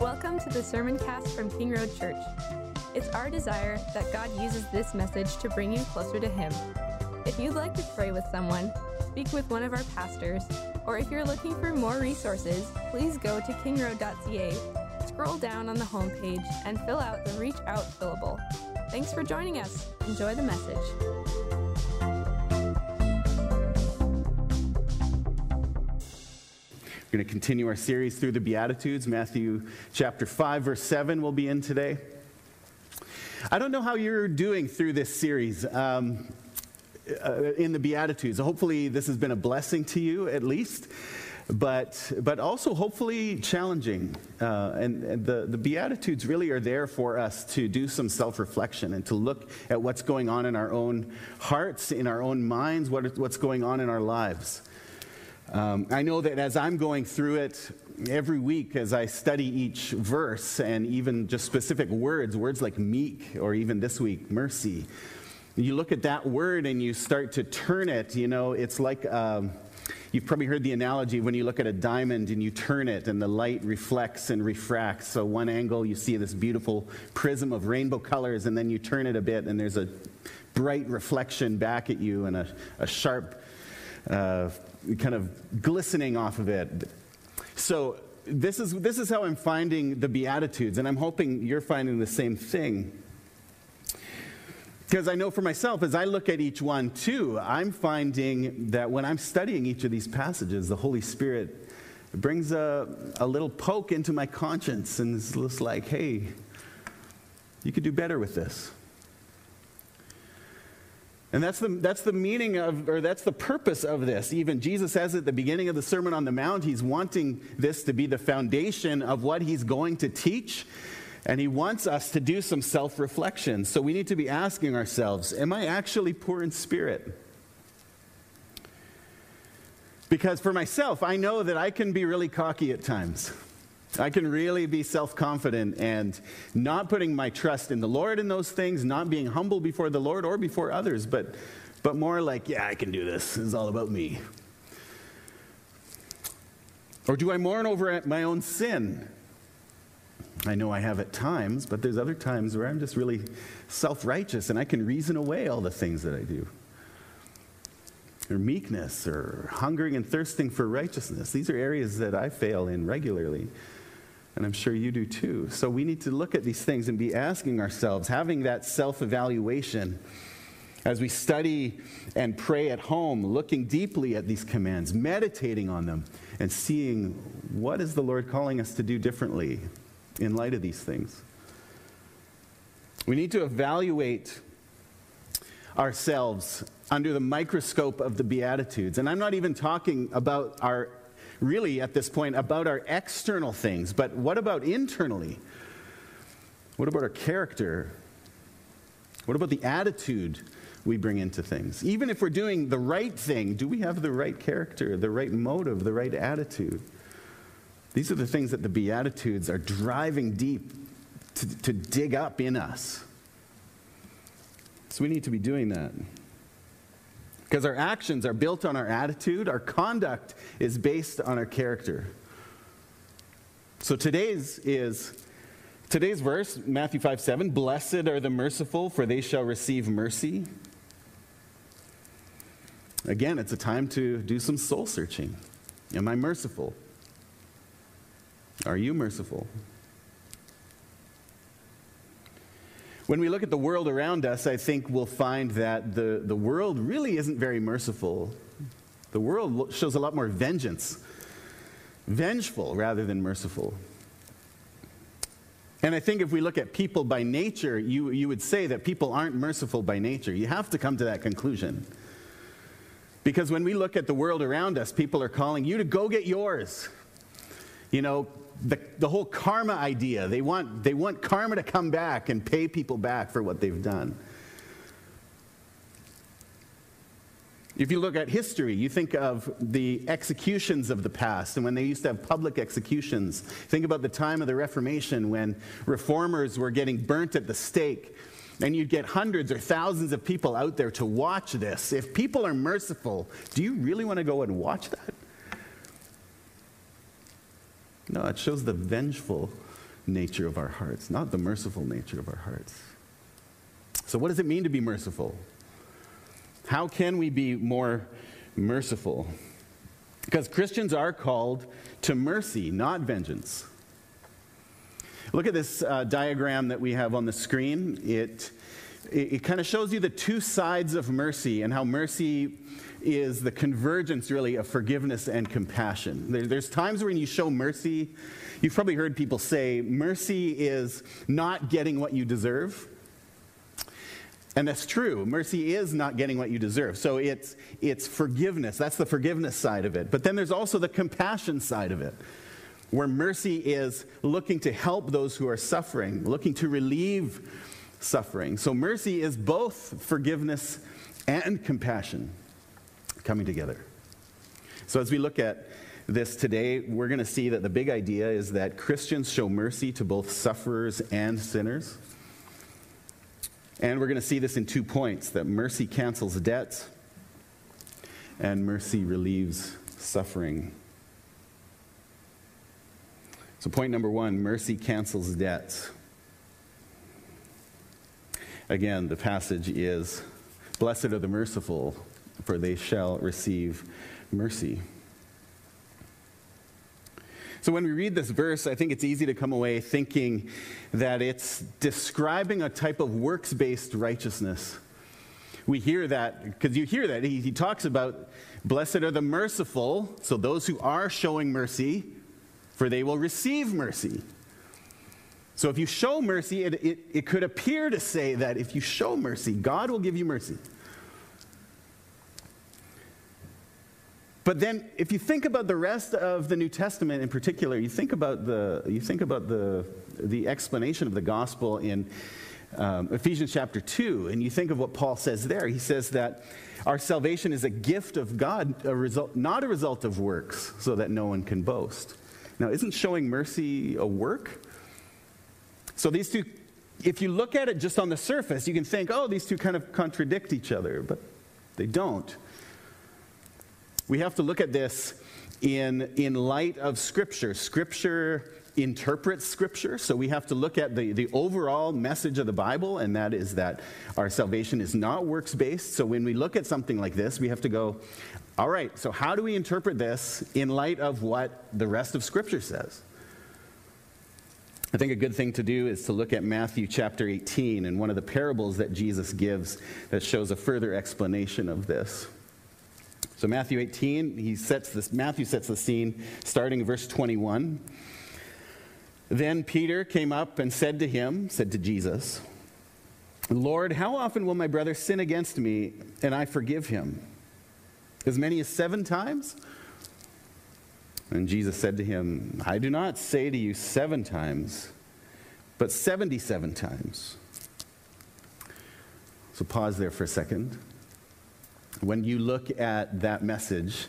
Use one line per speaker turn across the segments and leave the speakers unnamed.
Welcome to the Sermon Cast from King Road Church. It's our desire that God uses this message to bring you closer to Him. If you'd like to pray with someone, speak with one of our pastors, or if you're looking for more resources, please go to kingroad.ca, scroll down on the homepage, and fill out the Reach Out fillable. Thanks for joining us. Enjoy the message.
Going to continue our series through the Beatitudes. Matthew chapter 5, verse 7 we'll be in today. I don't know how you're doing through this series um, uh, in the Beatitudes. Hopefully, this has been a blessing to you at least, but, but also hopefully challenging. Uh, and, and the, the Beatitudes really are there for us to do some self reflection and to look at what's going on in our own hearts, in our own minds, what, what's going on in our lives. Um, I know that as I'm going through it every week, as I study each verse and even just specific words, words like meek, or even this week, mercy, you look at that word and you start to turn it, you know, it's like. Um, You've probably heard the analogy when you look at a diamond and you turn it and the light reflects and refracts. So, one angle you see this beautiful prism of rainbow colors, and then you turn it a bit and there's a bright reflection back at you and a, a sharp uh, kind of glistening off of it. So, this is, this is how I'm finding the Beatitudes, and I'm hoping you're finding the same thing. Because I know for myself, as I look at each one too, I'm finding that when I'm studying each of these passages, the Holy Spirit brings a, a little poke into my conscience and it's just like, hey, you could do better with this. And that's the, that's the meaning of, or that's the purpose of this. Even Jesus says at the beginning of the Sermon on the Mount, he's wanting this to be the foundation of what he's going to teach. And he wants us to do some self reflection. So we need to be asking ourselves Am I actually poor in spirit? Because for myself, I know that I can be really cocky at times. I can really be self confident and not putting my trust in the Lord in those things, not being humble before the Lord or before others, but, but more like, yeah, I can do this. It's all about me. Or do I mourn over my own sin? I know I have at times, but there's other times where I'm just really self righteous and I can reason away all the things that I do. Or meekness, or hungering and thirsting for righteousness. These are areas that I fail in regularly. And I'm sure you do too. So we need to look at these things and be asking ourselves, having that self evaluation as we study and pray at home, looking deeply at these commands, meditating on them, and seeing what is the Lord calling us to do differently in light of these things. We need to evaluate ourselves under the microscope of the Beatitudes. And I'm not even talking about our really at this point about our external things, but what about internally? What about our character? What about the attitude we bring into things? Even if we're doing the right thing, do we have the right character, the right motive, the right attitude? These are the things that the Beatitudes are driving deep to, to dig up in us. So we need to be doing that. Because our actions are built on our attitude, our conduct is based on our character. So today's is today's verse, Matthew 5 7, blessed are the merciful, for they shall receive mercy. Again, it's a time to do some soul searching. Am I merciful? Are you merciful? When we look at the world around us, I think we'll find that the, the world really isn't very merciful. The world shows a lot more vengeance, vengeful rather than merciful. And I think if we look at people by nature, you, you would say that people aren't merciful by nature. You have to come to that conclusion. Because when we look at the world around us, people are calling you to go get yours. You know, the, the whole karma idea. They want, they want karma to come back and pay people back for what they've done. If you look at history, you think of the executions of the past and when they used to have public executions. Think about the time of the Reformation when reformers were getting burnt at the stake and you'd get hundreds or thousands of people out there to watch this. If people are merciful, do you really want to go and watch that? No, it shows the vengeful nature of our hearts, not the merciful nature of our hearts. So, what does it mean to be merciful? How can we be more merciful? Because Christians are called to mercy, not vengeance. Look at this uh, diagram that we have on the screen. It, it, it kind of shows you the two sides of mercy and how mercy is the convergence, really, of forgiveness and compassion. There, there's times when you show mercy, you've probably heard people say, mercy is not getting what you deserve. And that's true. Mercy is not getting what you deserve. So it's, it's forgiveness. That's the forgiveness side of it. But then there's also the compassion side of it where mercy is looking to help those who are suffering, looking to relieve suffering. So mercy is both forgiveness and compassion coming together. So as we look at this today, we're going to see that the big idea is that Christians show mercy to both sufferers and sinners. And we're going to see this in two points that mercy cancels debts and mercy relieves suffering. So, point number one mercy cancels debts. Again, the passage is Blessed are the merciful, for they shall receive mercy. So, when we read this verse, I think it's easy to come away thinking that it's describing a type of works based righteousness. We hear that, because you hear that. He, he talks about, Blessed are the merciful, so those who are showing mercy for they will receive mercy. So if you show mercy, it, it, it, could appear to say that if you show mercy, God will give you mercy. But then if you think about the rest of the New Testament in particular, you think about the, you think about the, the explanation of the gospel in um, Ephesians chapter 2, and you think of what Paul says there. He says that our salvation is a gift of God, a result, not a result of works, so that no one can boast. Now, isn't showing mercy a work? So these two, if you look at it just on the surface, you can think, oh, these two kind of contradict each other, but they don't. We have to look at this in, in light of Scripture. Scripture interprets Scripture, so we have to look at the, the overall message of the Bible, and that is that our salvation is not works based. So when we look at something like this, we have to go, all right, so how do we interpret this in light of what the rest of Scripture says? I think a good thing to do is to look at Matthew chapter 18 and one of the parables that Jesus gives that shows a further explanation of this. So Matthew 18, he sets this Matthew sets the scene starting in verse 21. Then Peter came up and said to him, said to Jesus, Lord, how often will my brother sin against me and I forgive him? As many as seven times? And Jesus said to him, I do not say to you seven times, but 77 times. So pause there for a second when you look at that message,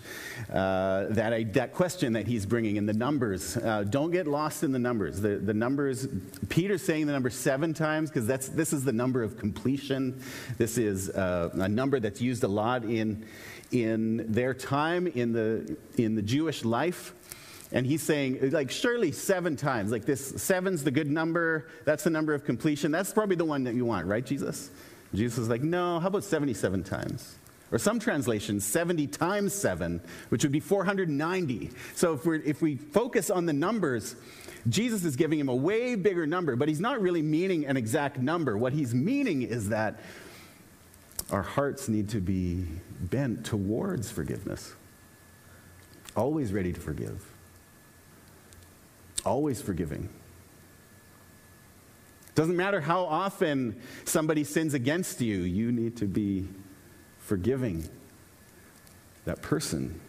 uh, that, that question that he's bringing in the numbers, uh, don't get lost in the numbers. The, the numbers, Peter's saying the number seven times because this is the number of completion. This is uh, a number that's used a lot in, in their time in the, in the Jewish life. And he's saying, like, surely seven times. Like, this seven's the good number. That's the number of completion. That's probably the one that you want, right, Jesus? Jesus is like, no, how about 77 times? Or some translations, 70 times 7, which would be 490. So if, we if we focus on the numbers, Jesus is giving him a way bigger number, but he's not really meaning an exact number. What he's meaning is that our hearts need to be bent towards forgiveness, always ready to forgive, always forgiving. Doesn't matter how often somebody sins against you, you need to be forgiving that person.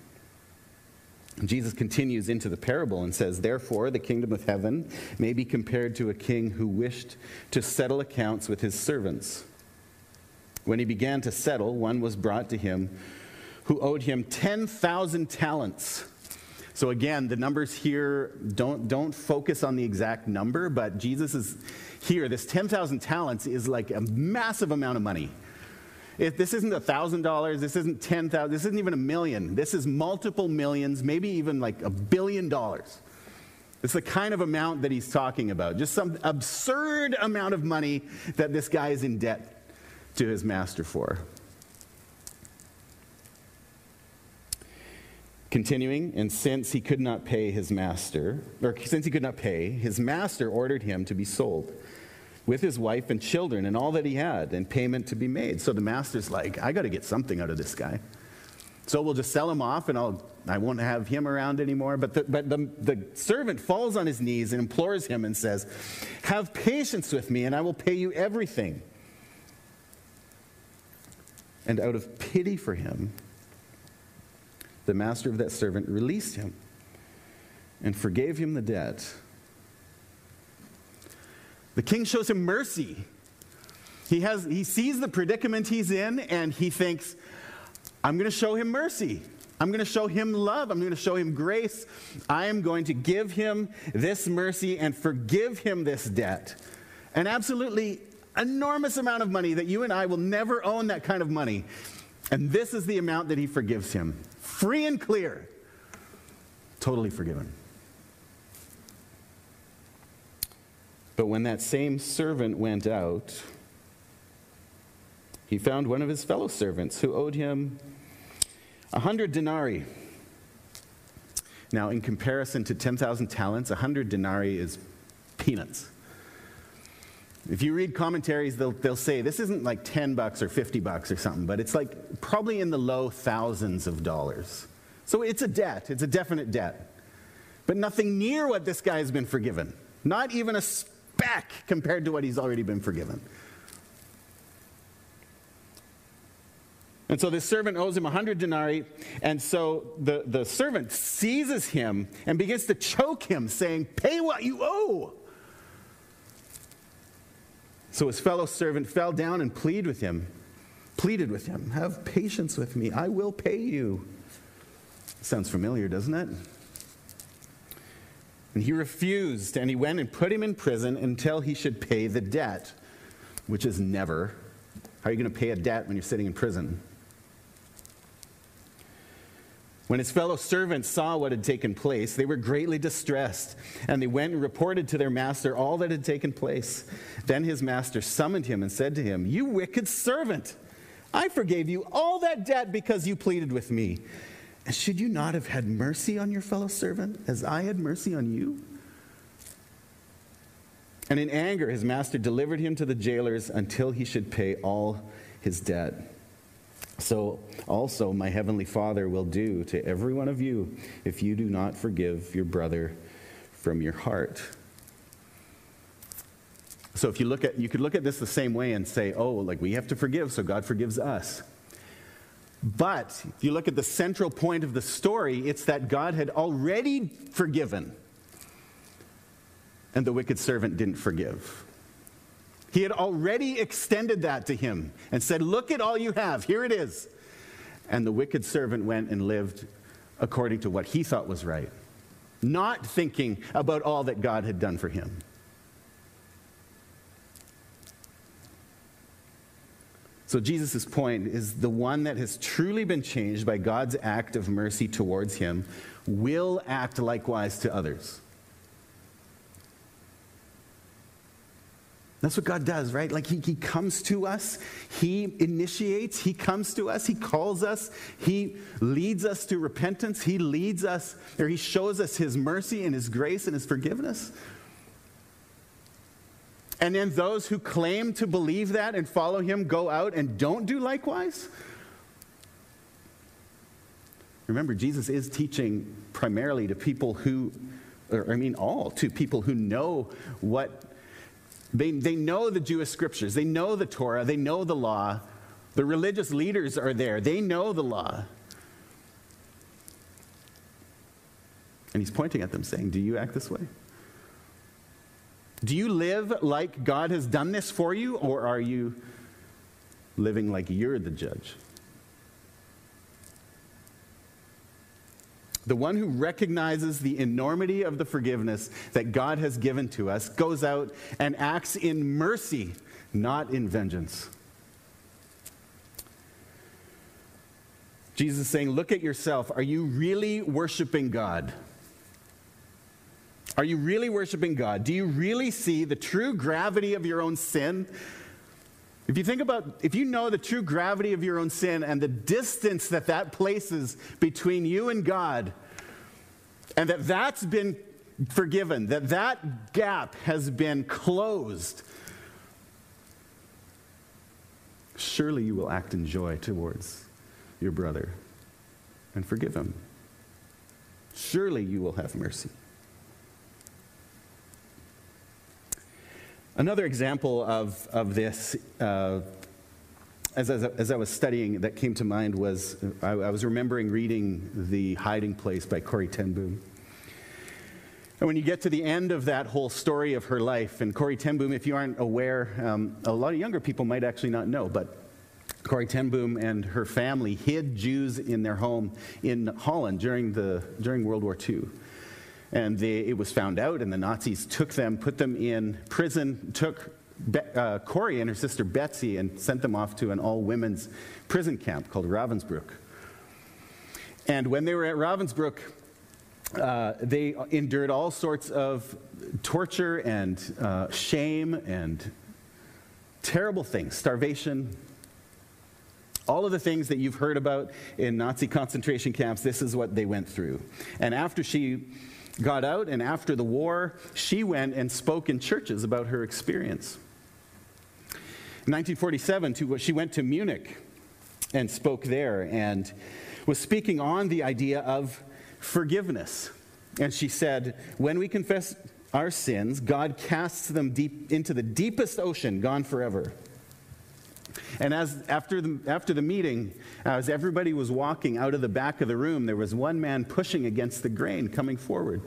Jesus continues into the parable and says, Therefore, the kingdom of heaven may be compared to a king who wished to settle accounts with his servants. When he began to settle, one was brought to him who owed him 10,000 talents. So again, the numbers here don't, don't focus on the exact number, but Jesus is here. This 10,000 talents is like a massive amount of money. If this isn't a $1,000, this isn't 10,000, this isn't even a million. This is multiple millions, maybe even like a billion dollars. It's the kind of amount that he's talking about. Just some absurd amount of money that this guy is in debt to his master for. Continuing, and since he could not pay his master, or since he could not pay, his master ordered him to be sold with his wife and children and all that he had, and payment to be made. So the master's like, I got to get something out of this guy. So we'll just sell him off, and I'll, I won't have him around anymore. But, the, but the, the servant falls on his knees and implores him and says, Have patience with me, and I will pay you everything. And out of pity for him, the master of that servant released him and forgave him the debt. The king shows him mercy. He, has, he sees the predicament he's in and he thinks, I'm going to show him mercy. I'm going to show him love. I'm going to show him grace. I am going to give him this mercy and forgive him this debt. An absolutely enormous amount of money that you and I will never own that kind of money. And this is the amount that he forgives him free and clear, totally forgiven. But when that same servant went out, he found one of his fellow servants who owed him a hundred denarii. Now, in comparison to 10,000 talents, a hundred denarii is peanuts. If you read commentaries, they'll, they'll say this isn't like 10 bucks or 50 bucks or something, but it's like probably in the low thousands of dollars. So it's a debt, it's a definite debt. But nothing near what this guy has been forgiven. Not even a speck compared to what he's already been forgiven. And so this servant owes him 100 denarii. And so the, the servant seizes him and begins to choke him, saying, Pay what you owe. So his fellow servant fell down and pleaded with him, pleaded with him, Have patience with me, I will pay you. Sounds familiar, doesn't it? And he refused, and he went and put him in prison until he should pay the debt, which is never. How are you going to pay a debt when you're sitting in prison? When his fellow servants saw what had taken place, they were greatly distressed, and they went and reported to their master all that had taken place. Then his master summoned him and said to him, You wicked servant, I forgave you all that debt because you pleaded with me. Should you not have had mercy on your fellow servant as I had mercy on you? And in anger, his master delivered him to the jailers until he should pay all his debt. So also my heavenly Father will do to every one of you if you do not forgive your brother from your heart. So if you look at you could look at this the same way and say, "Oh, like we have to forgive so God forgives us." But if you look at the central point of the story, it's that God had already forgiven. And the wicked servant didn't forgive. He had already extended that to him and said, Look at all you have, here it is. And the wicked servant went and lived according to what he thought was right, not thinking about all that God had done for him. So, Jesus' point is the one that has truly been changed by God's act of mercy towards him will act likewise to others. That's what God does, right? Like he, he comes to us, He initiates, He comes to us, He calls us, He leads us to repentance, He leads us, or He shows us His mercy and His grace and His forgiveness. And then those who claim to believe that and follow Him go out and don't do likewise. Remember, Jesus is teaching primarily to people who, or I mean, all, to people who know what they, they know the Jewish scriptures, they know the Torah, they know the law. The religious leaders are there, they know the law. And he's pointing at them, saying, Do you act this way? Do you live like God has done this for you, or are you living like you're the judge? the one who recognizes the enormity of the forgiveness that God has given to us, goes out and acts in mercy, not in vengeance. Jesus is saying, Look at yourself. Are you really worshiping God? Are you really worshiping God? Do you really see the true gravity of your own sin? If you think about, if you know the true gravity of your own sin and the distance that that places between you and God, and that that's been forgiven, that that gap has been closed, surely you will act in joy towards your brother and forgive him. Surely you will have mercy. Another example of, of this, uh, as, as, as, I was studying, that came to mind was I, I, was remembering reading The Hiding Place by Corrie ten Boom. And when you get to the end of that whole story of her life, and Corrie ten Boom, if you aren't aware, um, a lot of younger people might actually not know, but Corrie ten Boom and her family hid Jews in their home in Holland during, the, during World War II. And they, it was found out, and the Nazis took them, put them in prison, took Be- uh, Corrie and her sister Betsy, and sent them off to an all women's prison camp called Ravensbrück. And when they were at Ravensbrück, uh, they endured all sorts of torture and uh, shame and terrible things starvation, all of the things that you've heard about in Nazi concentration camps, this is what they went through. And after she got out and after the war, she went and spoke in churches about her experience. In 1947, she went to Munich and spoke there and was speaking on the idea of forgiveness. And she said, When we confess our sins, God casts them deep into the deepest ocean, gone forever. And as after the, after the meeting, as everybody was walking out of the back of the room, there was one man pushing against the grain coming forward.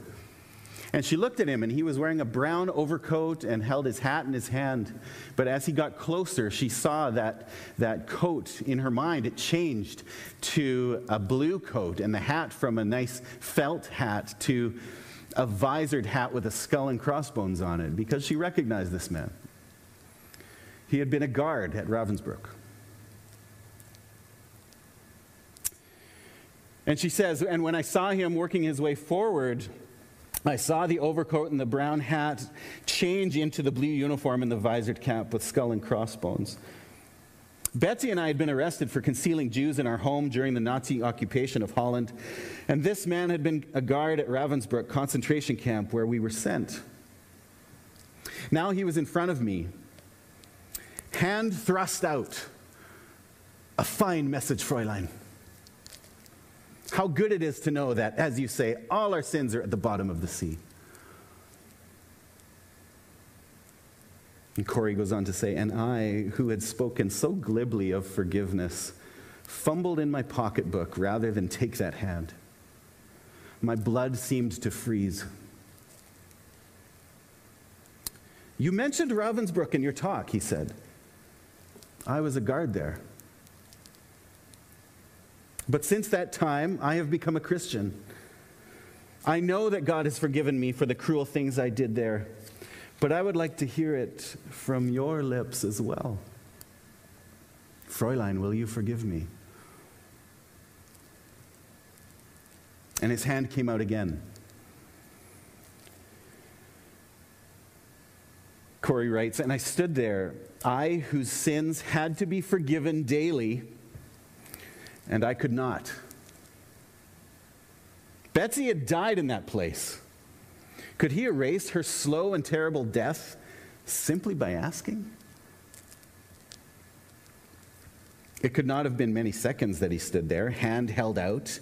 And she looked at him, and he was wearing a brown overcoat and held his hat in his hand. But as he got closer, she saw that, that coat in her mind. It changed to a blue coat, and the hat from a nice felt hat to a visored hat with a skull and crossbones on it, because she recognized this man. He had been a guard at Ravensbrück. And she says, and when I saw him working his way forward, I saw the overcoat and the brown hat change into the blue uniform and the visored cap with skull and crossbones. Betsy and I had been arrested for concealing Jews in our home during the Nazi occupation of Holland, and this man had been a guard at Ravensbrück concentration camp where we were sent. Now he was in front of me, hand thrust out. A fine message, Fräulein. How good it is to know that, as you say, all our sins are at the bottom of the sea. And Corrie goes on to say, And I, who had spoken so glibly of forgiveness, fumbled in my pocketbook rather than take that hand. My blood seemed to freeze. You mentioned Ravensbrück in your talk, he said. I was a guard there. But since that time, I have become a Christian. I know that God has forgiven me for the cruel things I did there, but I would like to hear it from your lips as well. Fräulein, will you forgive me? And his hand came out again. Corrie writes, and I stood there, I whose sins had to be forgiven daily and I could not. Betsy had died in that place. Could he erase her slow and terrible death simply by asking? It could not have been many seconds that he stood there, hand held out,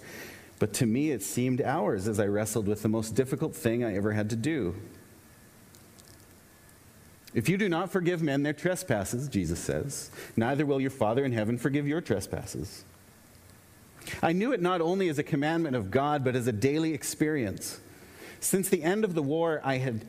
but to me it seemed hours as I wrestled with the most difficult thing I ever had to do. If you do not forgive men their trespasses, Jesus says, neither will your Father in heaven forgive your trespasses. I knew it not only as a commandment of God, but as a daily experience. Since the end of the war, I had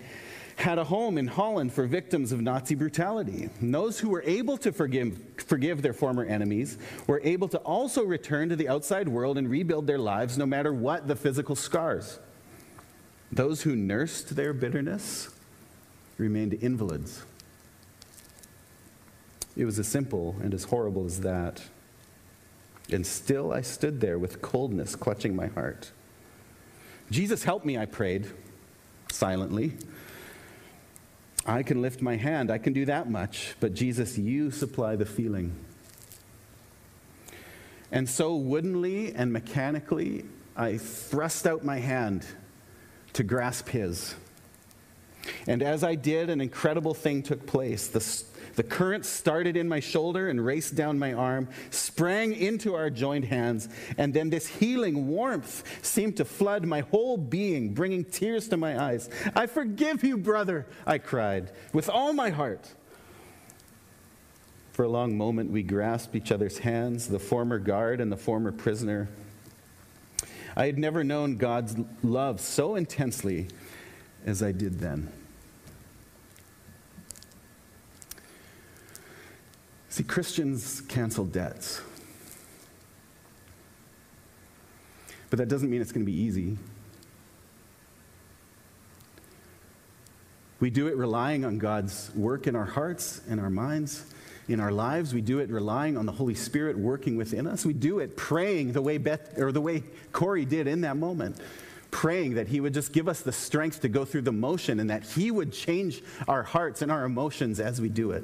had a home in Holland for victims of Nazi brutality. And those who were able to forgive, forgive their former enemies were able to also return to the outside world and rebuild their lives no matter what the physical scars. Those who nursed their bitterness remained invalids. It was as simple and as horrible as that. And still I stood there with coldness clutching my heart. Jesus, help me, I prayed silently. I can lift my hand, I can do that much, but Jesus, you supply the feeling. And so, woodenly and mechanically, I thrust out my hand to grasp his. And as I did, an incredible thing took place. The the current started in my shoulder and raced down my arm, sprang into our joined hands, and then this healing warmth seemed to flood my whole being, bringing tears to my eyes. I forgive you, brother, I cried, with all my heart. For a long moment, we grasped each other's hands, the former guard and the former prisoner. I had never known God's love so intensely as I did then. See, Christians cancel debts. But that doesn't mean it's going to be easy. We do it relying on God's work in our hearts and our minds, in our lives. We do it relying on the Holy Spirit working within us. We do it praying the way Beth or the way Corrie did in that moment. Praying that he would just give us the strength to go through the motion and that he would change our hearts and our emotions as we do it.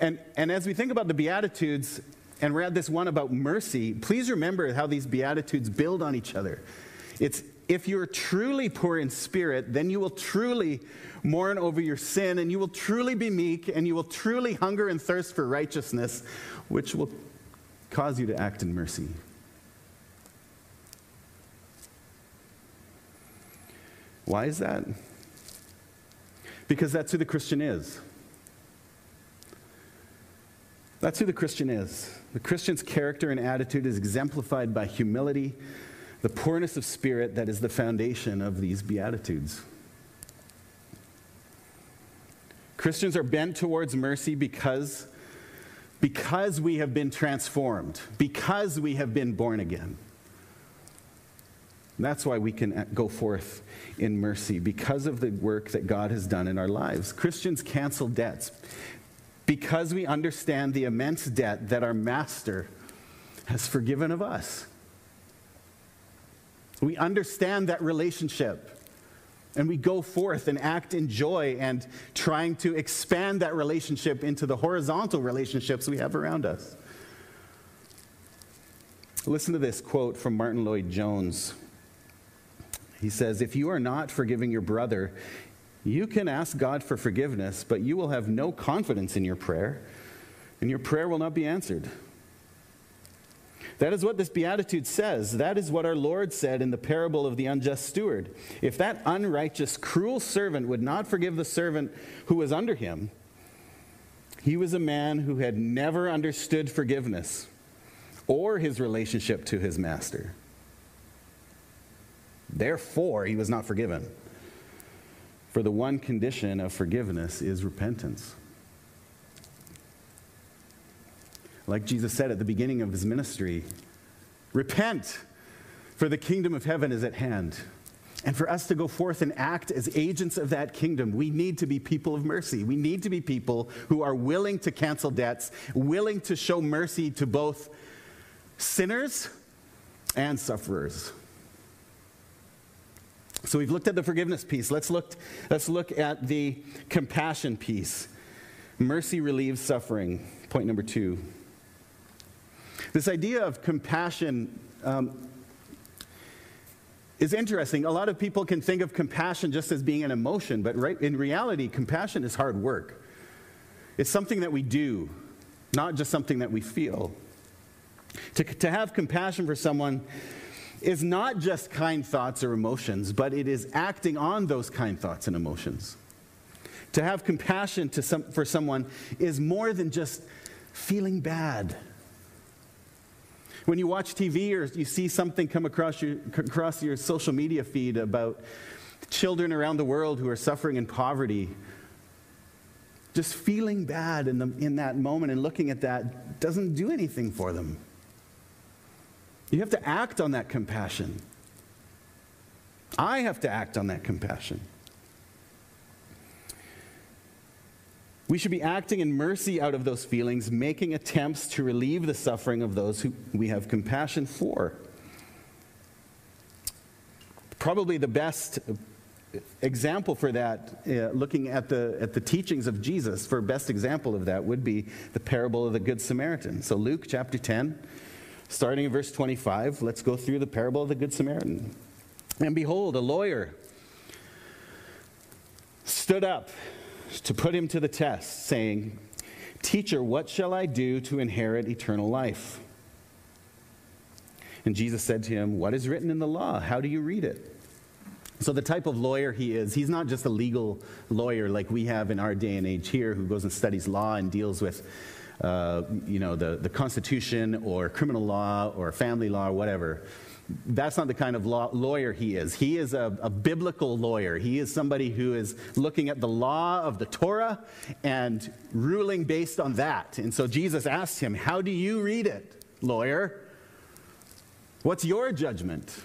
And, and as we think about the Beatitudes, and we're at this one about mercy, please remember how these Beatitudes build on each other. It's if you're truly poor in spirit, then you will truly mourn over your sin, and you will truly be meek, and you will truly hunger and thirst for righteousness, which will cause you to act in mercy. Why is that? Because that's who the Christian is. That's who the Christian is. The Christian's character and attitude is exemplified by humility, the poorness of spirit that is the foundation of these Beatitudes. Christians are bent towards mercy because, because we have been transformed, because we have been born again. That's why we can uh, go forth in mercy, because of the work that God has done in our lives. Christians cancel debts because we understand the immense debt that our master has forgiven of us. We understand that relationship. And we go forth and act in joy and trying to expand that relationship into the horizontal relationships we have around us. Listen to this quote from Martyn Lloyd-Jones. He says, If you are not forgiving your brother, you can ask God for forgiveness, but you will have no confidence in your prayer, and your prayer will not be answered. That is what this beatitude says. That is what our Lord said in the parable of the unjust steward. If that unrighteous, cruel servant would not forgive the servant who was under him, he was a man who had never understood forgiveness or his relationship to his master. Therefore, he was not forgiven. For the one condition of forgiveness is repentance. Like Jesus said at the beginning of his ministry, repent, for the kingdom of heaven is at hand. And for us to go forth and act as agents of that kingdom, we need to be people of mercy. We need to be people who are willing to cancel debts, willing to show mercy to both sinners and sufferers. So we've looked at the forgiveness piece. Let's look, let's look at the compassion piece. Mercy relieves suffering. Point number two. This idea of compassion um, is interesting. A lot of people can think of compassion just as being an emotion, but right, in reality, compassion is hard work. It's something that we do, not just something that we feel. To, to have compassion for someone is not just kind thoughts or emotions, but it is acting on those kind thoughts and emotions. To have compassion to some, for someone is more than just feeling bad. When you watch TV or you see something come across your, across your social media feed about children around the world who are suffering in poverty, just feeling bad in, the, in that moment and looking at that doesn't do anything for them. You have to act on that compassion. I have to act on that compassion. We should be acting in mercy out of those feelings, making attempts to relieve the suffering of those who we have compassion for. Probably the best example for that, uh, looking at the, at the teachings of Jesus, for best example of that would be the parable of the Good Samaritan. So, Luke chapter 10, starting in verse 25, let's go through the parable of the Good Samaritan. And behold, a lawyer stood up to put him to the test, saying, Teacher, what shall I do to inherit eternal life? And Jesus said to him, What is written in the law? How do you read it? So, the type of lawyer he is, he's not just a legal lawyer like we have in our day and age here who goes and studies law and deals with, uh, you know, the, the Constitution or criminal law or family law or whatever that's not the kind of law, lawyer he is. He is a, a, biblical lawyer. He is somebody who is looking at the law of the Torah and ruling based on that. And so Jesus asked him, How do you read it, lawyer? What's your judgment?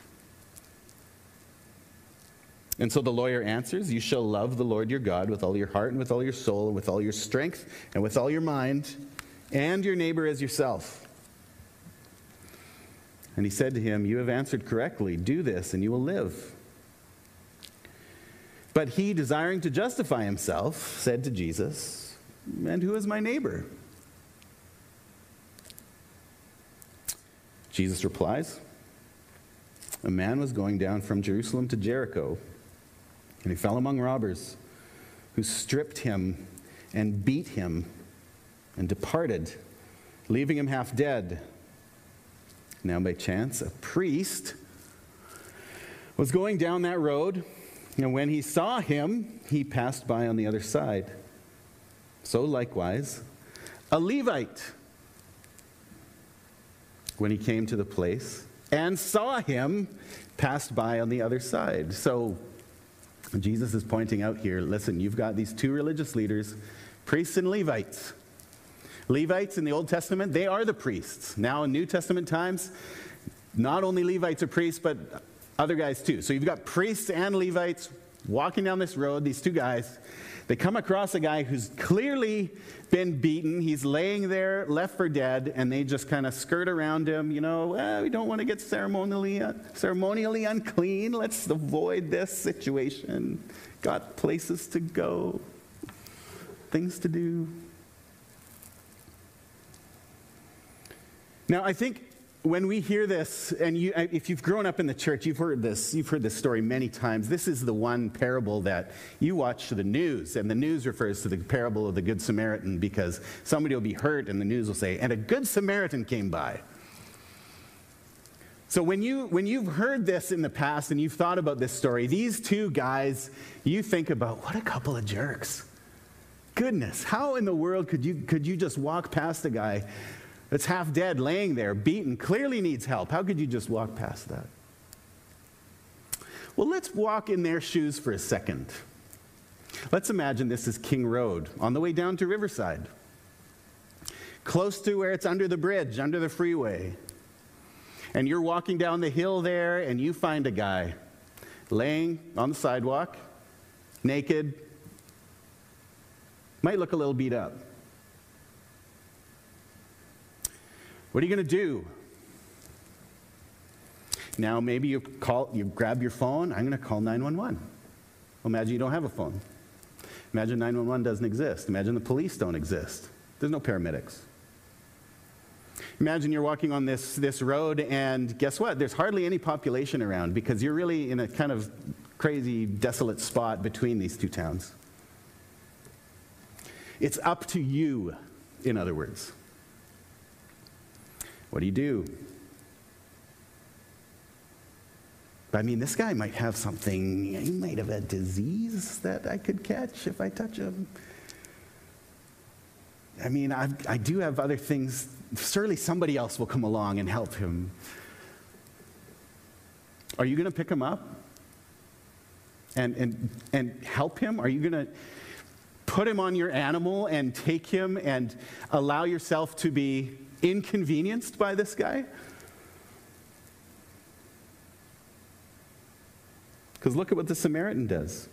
And so the lawyer answers, You shall love the Lord your God with all your heart and with all your soul and with all your strength and with all your mind, and your neighbor as yourself. And he said to him, You have answered correctly. Do this, and you will live. But he, desiring to justify himself, said to Jesus, And who is my neighbor? Jesus replies, A man was going down from Jerusalem to Jericho, and he fell among robbers, who stripped him and beat him and departed, leaving him half dead. Now, by chance, a priest was going down that road, and when he saw him, he passed by on the other side. So, likewise, a Levite, when he came to the place and saw him, passed by on the other side. So, Jesus is pointing out here listen, you've got these two religious leaders, priests and Levites. Levites in the Old Testament, they are the priests. Now in New Testament times, not only Levites are priests, but other guys too. So you've got priests and Levites walking down this road, these two guys. They come across a guy who's clearly been beaten. He's laying there, left for dead, and they just kind of skirt around him. You know, we don't want to get ceremonially, uh, ceremonially unclean. Let's avoid this situation. Got places to go, things to do. Now, I think when we hear this, and you, if you've grown up in the church, you've heard this, you've heard this story many times. This is the one parable that you watch the news, and the news refers to the parable of the Good Samaritan because somebody will be hurt, and the news will say, and a Good Samaritan came by. So when, you, when you've heard this in the past and you've thought about this story, these two guys, you think about, what a couple of jerks. Goodness, how in the world could you, could you just walk past a guy that's half dead, laying there, beaten, clearly needs help. How could you just walk past that? Well, let's walk in their shoes for a second. Let's imagine this is King Road on the way down to Riverside, close to where it's under the bridge, under the freeway. And you're walking down the hill there, and you find a guy laying on the sidewalk, naked, might look a little beat up. What are you going to do? Now, maybe you call, you grab your phone. I'm going to call 911. Well, imagine you don't have a phone. Imagine 911 doesn't exist. Imagine the police don't exist. There's no paramedics. Imagine you're walking on this, this road, and guess what? There's hardly any population around because you're really in a kind of crazy, desolate spot between these two towns. It's up to you, in other words. What do you do? I mean, this guy might have something, he might have a disease that I could catch if I touch him. I mean, I've, I do have other things. Surely somebody else will come along and help him. Are you going to pick him up? and, and, and help him? Are you going to put him on your animal and take him and allow yourself to be inconvenienced by this guy? Because look at what the Samaritan does.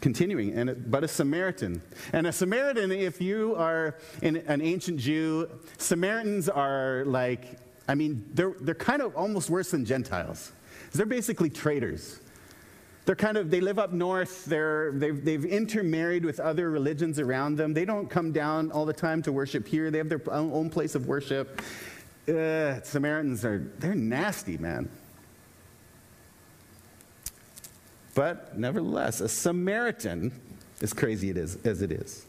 Continuing, and but a Samaritan. And a Samaritan, if you are an, an ancient Jew, Samaritans are like, I mean, they're, they're kind of almost worse than Gentiles. They're basically traitors. They're kind of, they live up north, they're, they've, they've intermarried with other religions around them. They don't come down all the time to worship here, they have their own place of worship. Uh, Samaritans are, they're nasty, man. But nevertheless, a Samaritan, as crazy it is, as it is,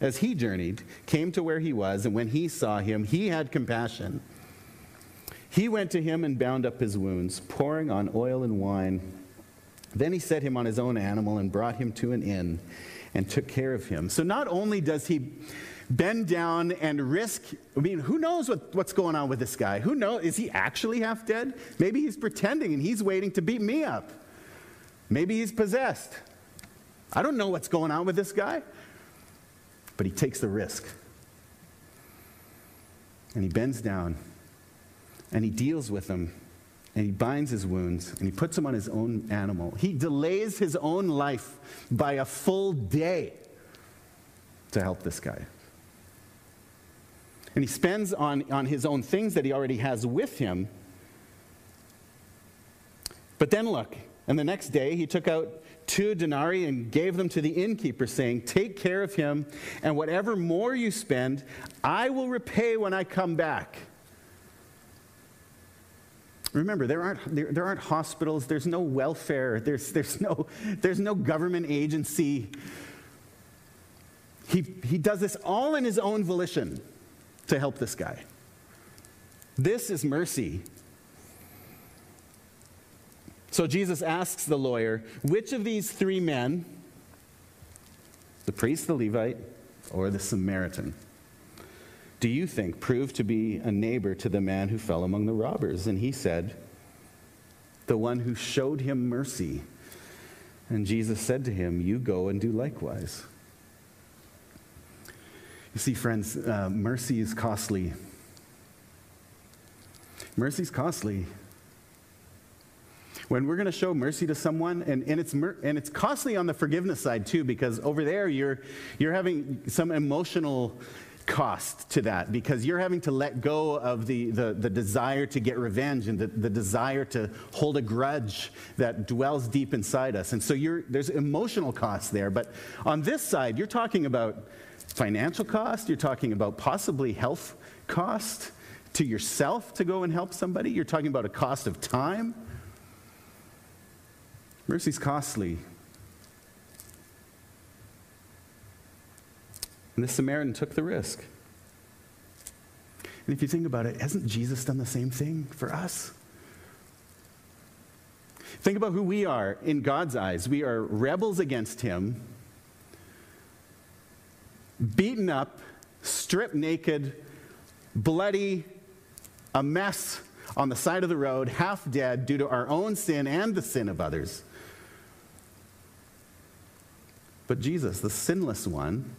as he journeyed, came to where he was, and when he saw him, he had compassion. He went to him and bound up his wounds, pouring on oil and wine then he set him on his own animal and brought him to an inn and took care of him. So not only does he bend down and risk, I mean, who knows what, what's going on with this guy? Who knows? Is he actually half dead? Maybe he's pretending and he's waiting to beat me up. Maybe he's possessed. I don't know what's going on with this guy, but he takes the risk. And he bends down and he deals with him and he binds his wounds and he puts them on his own animal. He delays his own life by a full day to help this guy. And he spends on, on his own things that he already has with him. But then look, and the next day he took out two denarii and gave them to the innkeeper, saying, Take care of him, and whatever more you spend, I will repay when I come back. Remember, there aren't, there, there, aren't hospitals, there's no welfare, there's, there's, no, there's no government agency. He, he does this all in his own volition to help this guy. This is mercy. So Jesus asks the lawyer, which of these three men, the priest, the Levite, or the Samaritan, do you think proved to be a neighbor to the man who fell among the robbers? And he said, The one who showed him mercy. And Jesus said to him, You go and do likewise. You see, friends, uh, mercy is costly. Mercy is costly. When we're going to show mercy to someone, and, and, it's mer- and it's costly on the forgiveness side too, because over there you're, you're having some emotional cost to that because you're having to let go of the, the, the desire to get revenge and the, the, desire to hold a grudge that dwells deep inside us. And so there's emotional cost there. But on this side, you're talking about financial cost, you're talking about possibly health cost to yourself to go and help somebody, you're talking about a cost of time. Mercy's costly. And the Samaritan took the risk. And if you think about it, hasn't Jesus done the same thing for us? Think about who we are in God's eyes. We are rebels against Him, beaten up, stripped naked, bloody, a mess on the side of the road, half dead due to our own sin and the sin of others. But Jesus, the sinless one,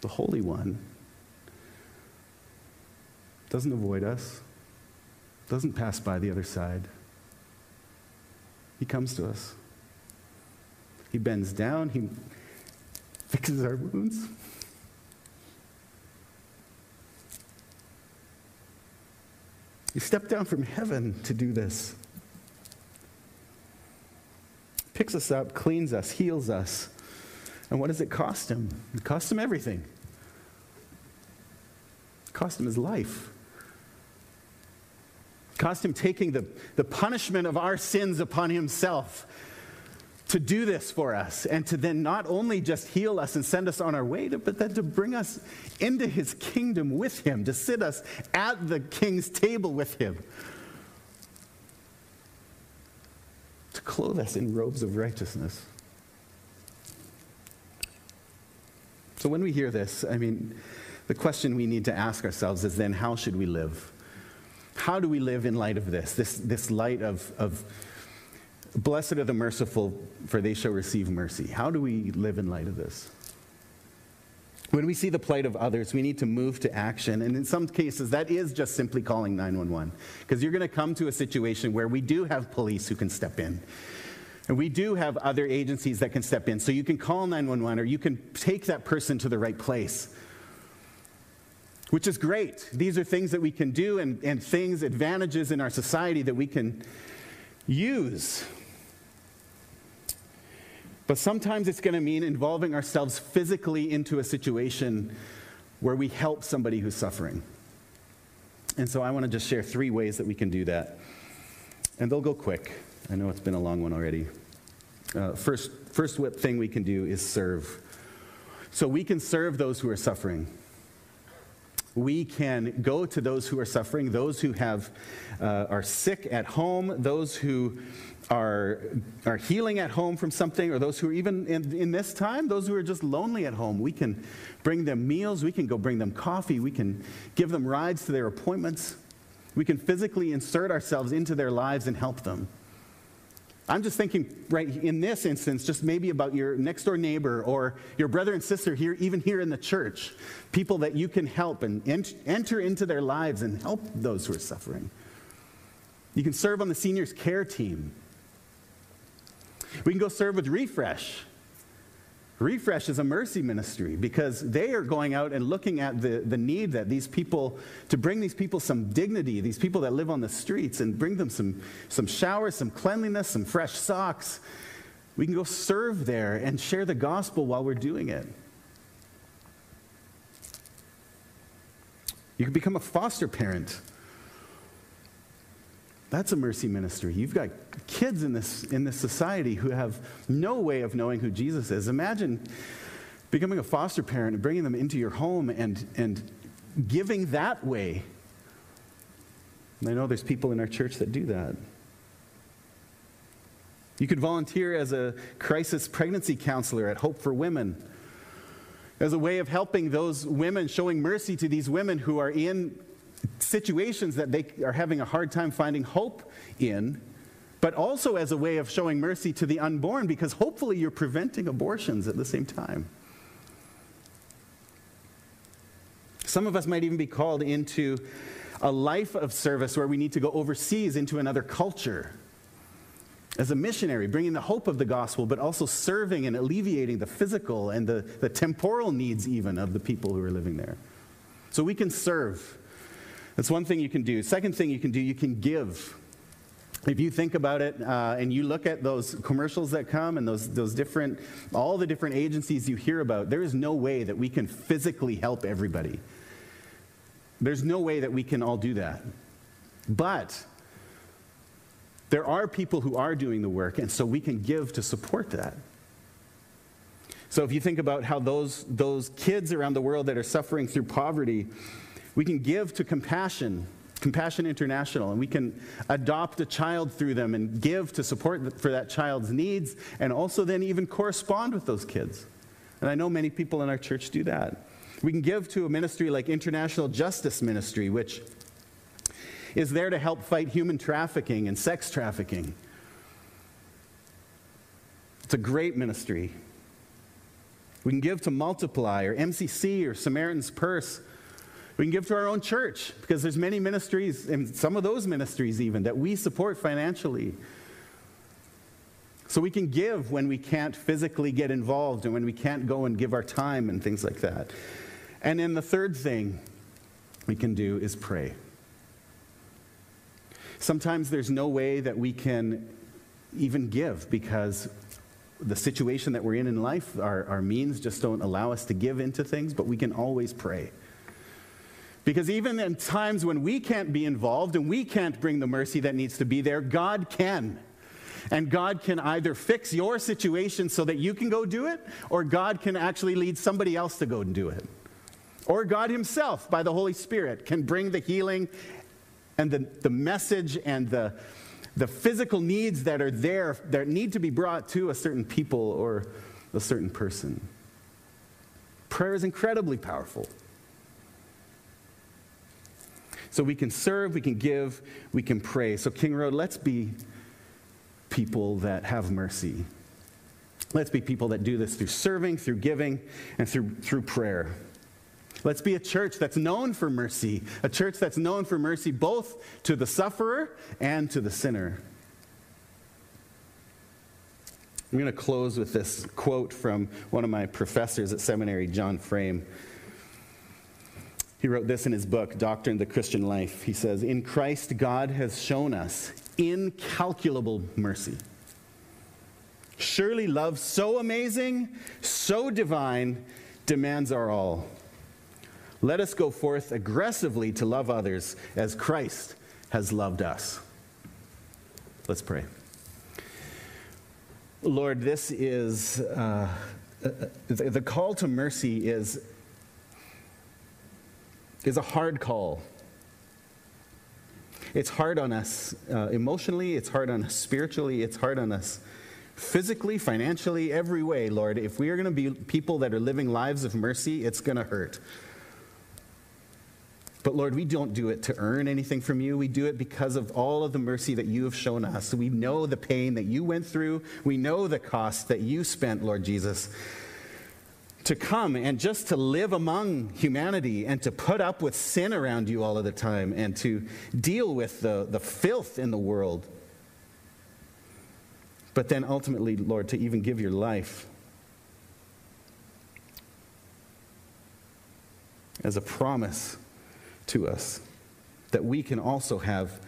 the Holy One, doesn't avoid us, doesn't pass by the other side. He comes to us. He bends down, he fixes our wounds. He stepped down from heaven to do this. Picks us up, cleans us, heals us, and what does it cost him? It costs him everything. It cost him his life. It cost him taking the, the punishment of our sins upon himself to do this for us and to then not only just heal us and send us on our way, but then to bring us into his kingdom with him, to sit us at the king's table with him, to clothe us in robes of righteousness. So when we hear this, I mean, the question we need to ask ourselves is then how should we live? How do we live in light of this? This, this light of, of Blessed are the merciful, for they shall receive mercy. How do we live in light of this? When we see the plight of others, we need to move to action. And in some cases, that is just simply calling 911. Because you're going to come to a situation where we do have police who can step in. And we do have other agencies that can step in. So you can call 911 or you can take that person to the right place, which is great. These are things that we can do and, and things, advantages in our society that we can use. But sometimes it's going to mean involving ourselves physically into a situation where we help somebody who's suffering. And so I want to just share three ways that we can do that. And they'll go quick. I know it's been a long one already. Uh, first, first thing we can do is serve. So we can serve those who are suffering. We can go to those who are suffering, those who have, uh, are sick at home, those who are, are healing at home from something, or those who are even in, in this time, those who are just lonely at home. We can bring them meals, we can go bring them coffee, we can give them rides to their appointments. We can physically insert ourselves into their lives and help them. I'm just thinking, right, in this instance, just maybe about your next door neighbor or your brother and sister here, even here in the church. People that you can help and ent- enter into their lives and help those who are suffering. You can serve on the seniors' care team. We can go serve with Refresh. Refresh is a mercy ministry because they are going out and looking at the, the need that these people, to bring these people some dignity, these people that live on the streets, and bring them some, some showers, some cleanliness, some fresh socks. We can go serve there and share the gospel while we're doing it. You can become a foster parent. That's a mercy ministry. You've got kids in this, in this society who have no way of knowing who Jesus is. Imagine becoming a foster parent and bringing them into your home and, and giving that way. And I know there's people in our church that do that. You could volunteer as a crisis pregnancy counselor at Hope for Women as a way of helping those women, showing mercy to these women who are in situations that they are having a hard time finding hope in, but also as a way of showing mercy to the unborn because hopefully you're preventing abortions at the same time. Some of us might even be called into a life of service where we need to go overseas into another culture as a missionary, bringing the hope of the gospel, but also serving and alleviating the physical and the, the temporal needs, even of the people who are living there. So we can serve that's one thing you can do. Second thing you can do, you can give. If you think about it uh, and you look at those commercials that come and those, those different, all the different agencies you hear about, there is no way that we can physically help everybody. There's no way that we can all do that. But there are people who are doing the work, and so we can give to support that. So if you think about how those, those kids around the world that are suffering through poverty, we can give to compassion, Compassion International, and we can adopt a child through them and give to support for that child's needs, and also then even correspond with those kids. And I know many people in our church do that. We can give to a ministry like International Justice Ministry, which is there to help fight human trafficking and sex trafficking. It's a great ministry. We can give to Multiply or MCC or Samaritan's Purse we can give to our own church because there's many ministries, and some of those ministries even, that we support financially. So we can give when we can't physically get involved and when we can't go and give our time and things like that. And then the third thing we can do is pray. Sometimes there's no way that we can even give because the situation that we're in in life, our, our means just don't allow us to give into things, but we can always pray. Because even in times when we can't be involved and we can't bring the mercy that needs to be there, God can. And God can either fix your situation so that you can go do it, or God can actually lead somebody else to go and do it. Or God Himself, by the Holy Spirit, can bring the healing and the, the message and the, the physical needs that are there that need to be brought to a certain people or a certain person. Prayer is incredibly powerful. So we can serve, we can give, we can pray. So, King Road, let's be people that have mercy. Let's be people that do this through serving, through giving, and through, through prayer. Let's be a church that's known for mercy, a church that's known for mercy both to the sufferer and to the sinner. I'm going to close with this quote from one of my professors at seminary, John Frame. He wrote this in his book, Doctrine of the Christian Life. He says, In Christ, God has shown us incalculable mercy. Surely love so amazing, so divine, demands our all. Let us go forth aggressively to love others as Christ has loved us. Let's pray. Lord, this is uh, the call to mercy is, is a hard call. It's hard on us uh, emotionally, it's hard on us spiritually, it's hard on us physically, financially, every way, Lord. If we are going to be people that are living lives of mercy, it's going to hurt. But Lord, we don't do it to earn anything from you. We do it because of all of the mercy that you have shown us. We know the pain that you went through. We know the cost that you spent, Lord Jesus, to come and just to live among humanity and to put up with sin around you all of the time and to deal with the, the filth in the world. But then ultimately, Lord, to even give your life as a promise to us that we can also have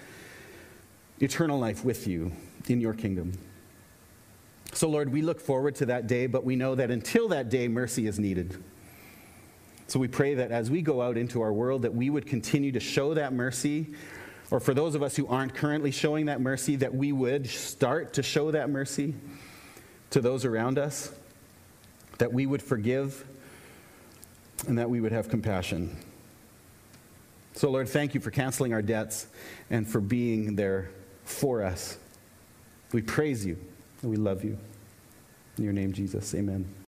eternal life with you in your kingdom. So, Lord, we look forward to that day, but we know that until that day, mercy is needed. So we pray that as we go out into our world, that we would continue to show that mercy, or for those of us who aren't currently showing that mercy, that we would start to show that mercy to those around us, that we would forgive, and that we would have compassion. So, Lord, thank you for canceling our debts and for being there for us. We praise you and we love you. In your name, Jesus, amen.